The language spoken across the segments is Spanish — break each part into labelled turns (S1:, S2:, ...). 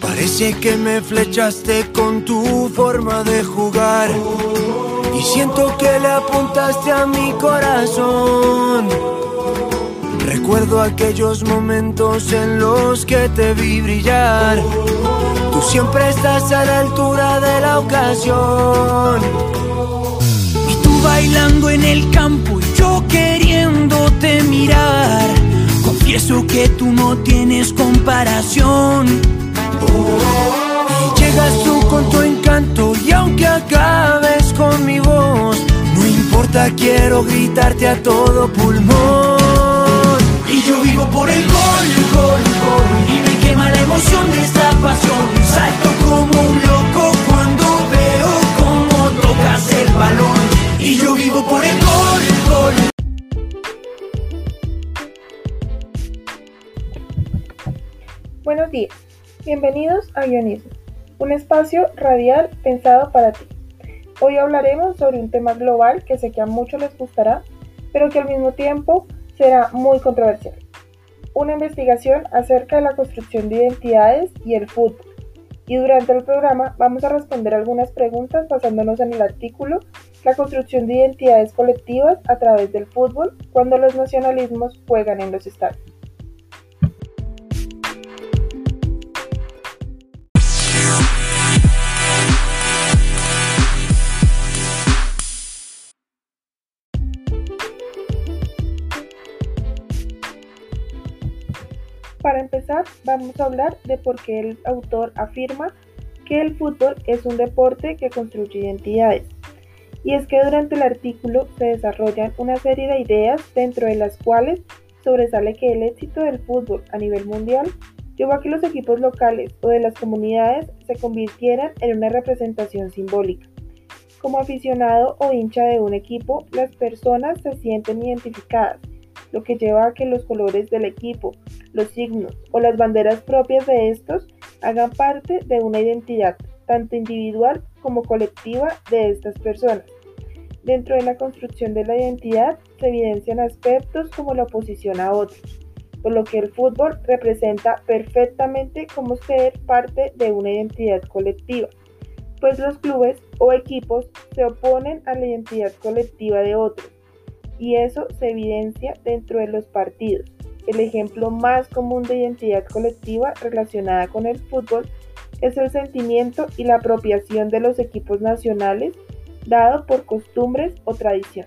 S1: Parece que me flechaste con tu forma de jugar. Y siento que le apuntaste a mi corazón. Recuerdo aquellos momentos en los que te vi brillar. Tú siempre estás a la altura de la ocasión. Y tú bailando en el campo y yo queriéndote mirar. Confieso que tú no tienes comparación. Y llegas tú con tu encanto y aunque acabes con mi voz, no importa, quiero gritarte a todo pulmón. Y yo vivo por el gol, gol, gol, y me quema la emoción de esta pasión. Salto como un loco cuando veo cómo tocas el balón. Y yo vivo por el gol, gol.
S2: Buenos días. Bienvenidos a Guionismo, un espacio radial pensado para ti. Hoy hablaremos sobre un tema global que sé que a muchos les gustará, pero que al mismo tiempo será muy controversial. Una investigación acerca de la construcción de identidades y el fútbol. Y durante el programa vamos a responder algunas preguntas basándonos en el artículo La construcción de identidades colectivas a través del fútbol cuando los nacionalismos juegan en los estadios. Empezar, vamos a hablar de por qué el autor afirma que el fútbol es un deporte que construye identidades. Y es que durante el artículo se desarrollan una serie de ideas dentro de las cuales sobresale que el éxito del fútbol a nivel mundial llevó a que los equipos locales o de las comunidades se convirtieran en una representación simbólica. Como aficionado o hincha de un equipo, las personas se sienten identificadas lo que lleva a que los colores del equipo, los signos o las banderas propias de estos hagan parte de una identidad, tanto individual como colectiva, de estas personas. Dentro de la construcción de la identidad se evidencian aspectos como la oposición a otros, por lo que el fútbol representa perfectamente como ser parte de una identidad colectiva, pues los clubes o equipos se oponen a la identidad colectiva de otros y eso se evidencia dentro de los partidos. El ejemplo más común de identidad colectiva relacionada con el fútbol es el sentimiento y la apropiación de los equipos nacionales dado por costumbres o tradición.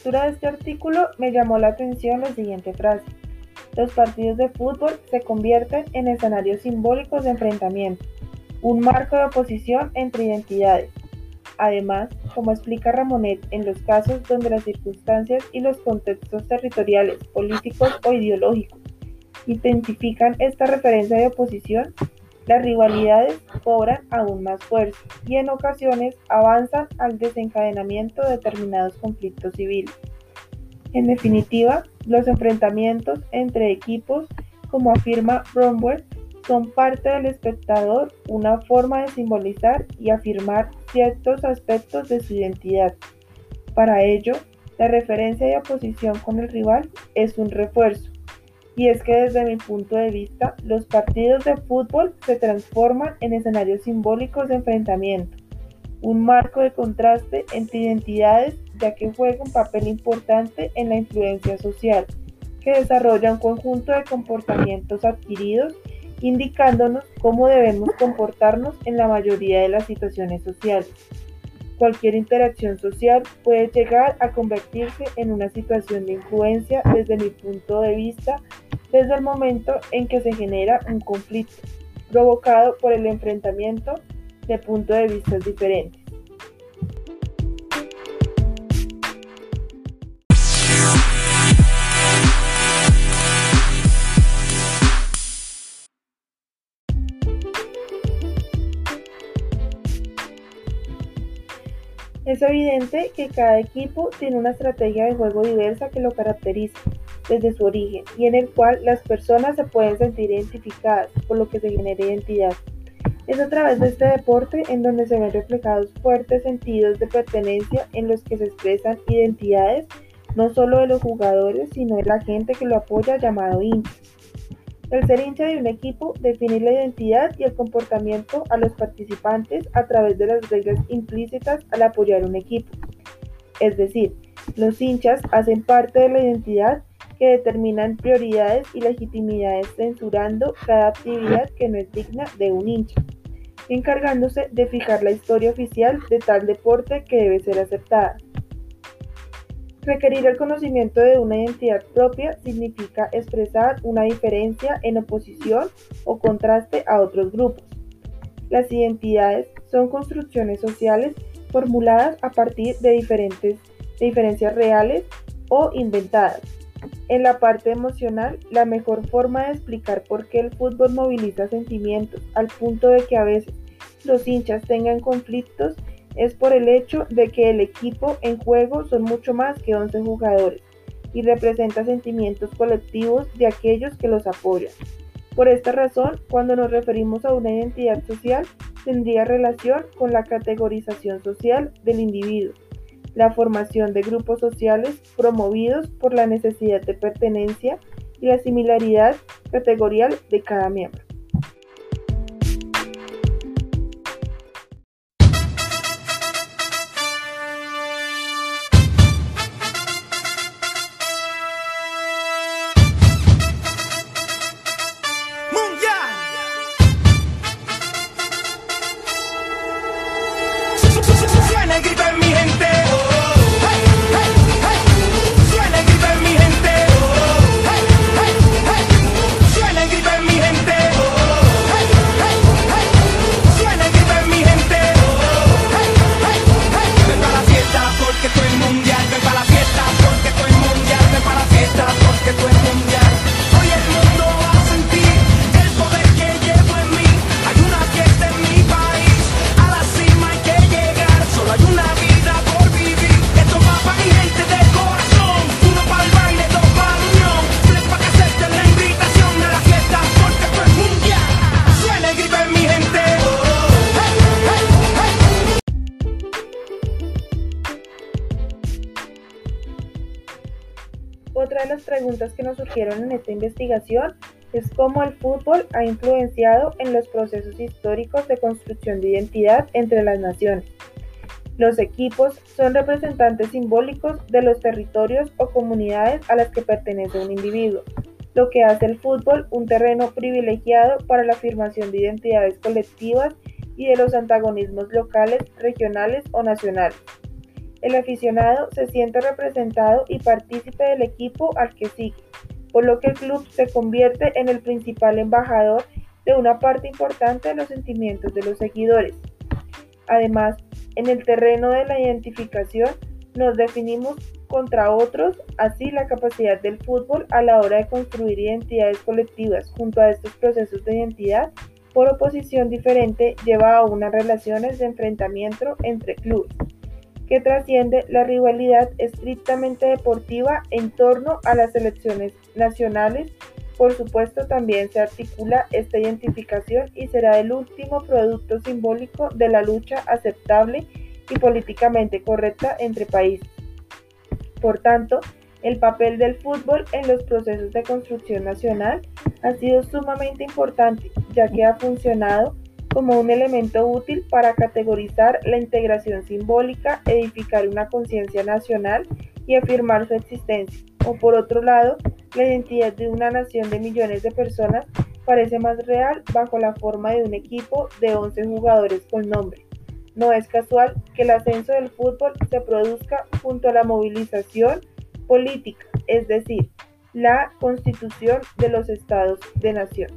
S2: Lectura de este artículo me llamó la atención la siguiente frase. Los partidos de fútbol se convierten en escenarios simbólicos de enfrentamiento, un marco de oposición entre identidades. Además, como explica Ramonet, en los casos donde las circunstancias y los contextos territoriales, políticos o ideológicos intensifican esta referencia de oposición, las rivalidades cobran aún más fuerza y en ocasiones avanzan al desencadenamiento de determinados conflictos civiles. En definitiva, los enfrentamientos entre equipos, como afirma Bromwell, son parte del espectador, una forma de simbolizar y afirmar ciertos aspectos de su identidad. Para ello, la referencia de oposición con el rival es un refuerzo, y es que desde mi punto de vista, los partidos de fútbol se transforman en escenarios simbólicos de enfrentamiento, un marco de contraste entre identidades ya que juega un papel importante en la influencia social, que desarrolla un conjunto de comportamientos adquiridos indicándonos cómo debemos comportarnos en la mayoría de las situaciones sociales. Cualquier interacción social puede llegar a convertirse en una situación de influencia desde mi punto de vista desde el momento en que se genera un conflicto provocado por el enfrentamiento de puntos de vista diferentes. Es evidente que cada equipo tiene una estrategia de juego diversa que lo caracteriza desde su origen y en el cual las personas se pueden sentir identificadas, por lo que se genera identidad. Es a través de este deporte en donde se ven reflejados fuertes sentidos de pertenencia en los que se expresan identidades no solo de los jugadores, sino de la gente que lo apoya llamado hincha. El ser hincha de un equipo define la identidad y el comportamiento a los participantes a través de las reglas implícitas al apoyar un equipo. Es decir, los hinchas hacen parte de la identidad que determinan prioridades y legitimidades censurando cada actividad que no es digna de un hincha, encargándose de fijar la historia oficial de tal deporte que debe ser aceptada. Requerir el conocimiento de una identidad propia significa expresar una diferencia en oposición o contraste a otros grupos. Las identidades son construcciones sociales formuladas a partir de diferentes diferencias reales o inventadas. En la parte emocional, la mejor forma de explicar por qué el fútbol moviliza sentimientos al punto de que a veces los hinchas tengan conflictos es por el hecho de que el equipo en juego son mucho más que 11 jugadores y representa sentimientos colectivos de aquellos que los apoyan. Por esta razón, cuando nos referimos a una identidad social, tendría relación con la categorización social del individuo, la formación de grupos sociales promovidos por la necesidad de pertenencia y la similaridad categorial de cada miembro. Otra de las preguntas que nos surgieron en esta investigación es cómo el fútbol ha influenciado en los procesos históricos de construcción de identidad entre las naciones. Los equipos son representantes simbólicos de los territorios o comunidades a las que pertenece un individuo, lo que hace el fútbol un terreno privilegiado para la afirmación de identidades colectivas y de los antagonismos locales, regionales o nacionales. El aficionado se siente representado y partícipe del equipo al que sigue, por lo que el club se convierte en el principal embajador de una parte importante de los sentimientos de los seguidores. Además, en el terreno de la identificación nos definimos contra otros, así la capacidad del fútbol a la hora de construir identidades colectivas junto a estos procesos de identidad por oposición diferente lleva a unas relaciones de enfrentamiento entre clubes que trasciende la rivalidad estrictamente deportiva en torno a las selecciones nacionales. Por supuesto, también se articula esta identificación y será el último producto simbólico de la lucha aceptable y políticamente correcta entre países. Por tanto, el papel del fútbol en los procesos de construcción nacional ha sido sumamente importante, ya que ha funcionado como un elemento útil para categorizar la integración simbólica, edificar una conciencia nacional y afirmar su existencia. O por otro lado, la identidad de una nación de millones de personas parece más real bajo la forma de un equipo de 11 jugadores con nombre, No es casual que el ascenso del fútbol se produzca junto a la movilización política, es decir, la constitución de los estados de nación.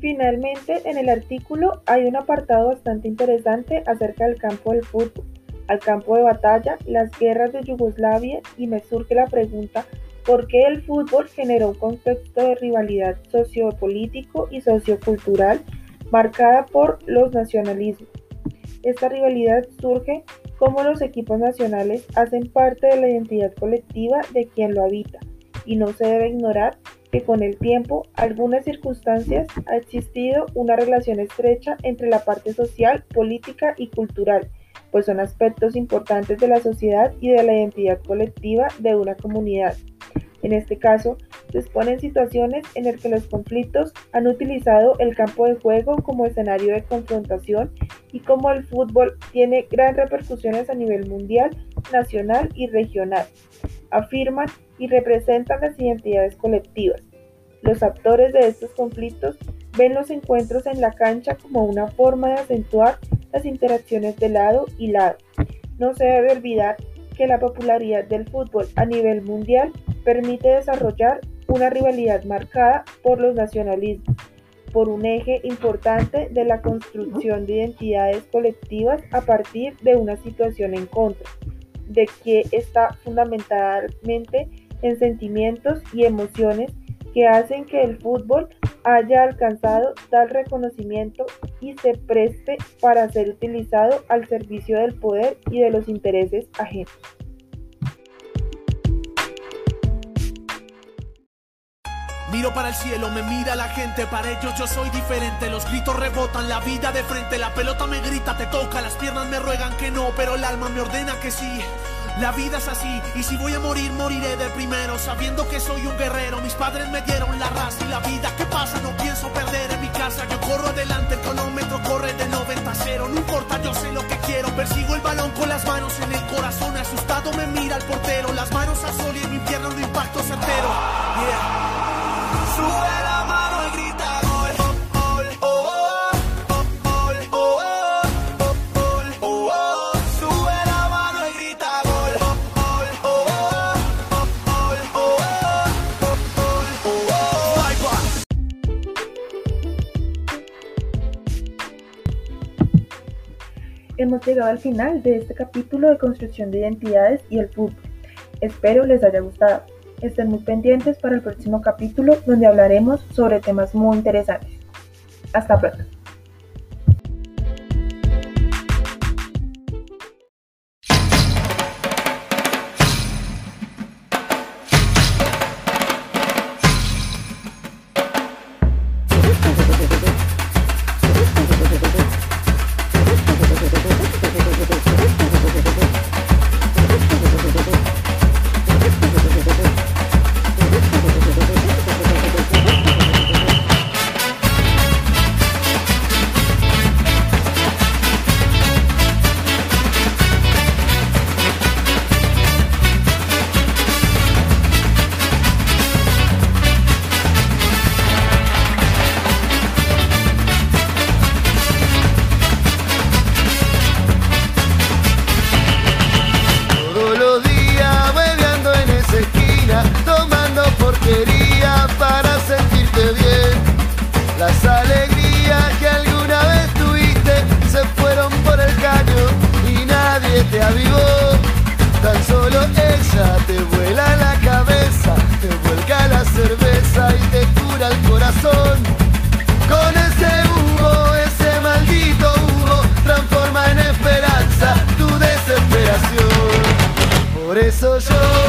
S2: Finalmente, en el artículo hay un apartado bastante interesante acerca del campo del fútbol, al campo de batalla, las guerras de Yugoslavia y me surge la pregunta por qué el fútbol generó un contexto de rivalidad sociopolítico y sociocultural marcada por los nacionalismos. Esta rivalidad surge como los equipos nacionales hacen parte de la identidad colectiva de quien lo habita y no se debe ignorar que con el tiempo, algunas circunstancias, ha existido una relación estrecha entre la parte social, política y cultural, pues son aspectos importantes de la sociedad y de la identidad colectiva de una comunidad. En este caso, se exponen situaciones en las que los conflictos han utilizado el campo de juego como escenario de confrontación y como el fútbol tiene gran repercusiones a nivel mundial, nacional y regional. Afirman y representan las identidades colectivas. Los actores de estos conflictos ven los encuentros en la cancha como una forma de acentuar las interacciones de lado y lado. No se debe olvidar que la popularidad del fútbol a nivel mundial permite desarrollar una rivalidad marcada por los nacionalismos, por un eje importante de la construcción de identidades colectivas a partir de una situación en contra, de que está fundamentalmente en sentimientos y emociones que hacen que el fútbol haya alcanzado tal reconocimiento y se preste para ser utilizado al servicio del poder y de los intereses ajenos.
S3: Miro para el cielo, me mira la gente, para ellos yo soy diferente. Los gritos rebotan, la vida de frente, la pelota me grita, te toca, las piernas me ruegan que no, pero el alma me ordena que sí. La vida es así, y si voy a morir, moriré de primero, sabiendo que soy un guerrero. Mis padres me dieron la raza y la vida. ¿Qué pasa? No pienso perder en mi casa. Yo corro adelante, el cronómetro corre de 90 a 0. No importa, yo sé lo que quiero. Persigo el balón con las manos en el corazón. Asustado me mira el portero. Las manos a sol y en mi pierna un impacto certero.
S2: Hemos llegado al final de este capítulo de construcción de identidades y el fútbol. Espero les haya gustado. Estén muy pendientes para el próximo capítulo donde hablaremos sobre temas muy interesantes. Hasta pronto.
S4: show.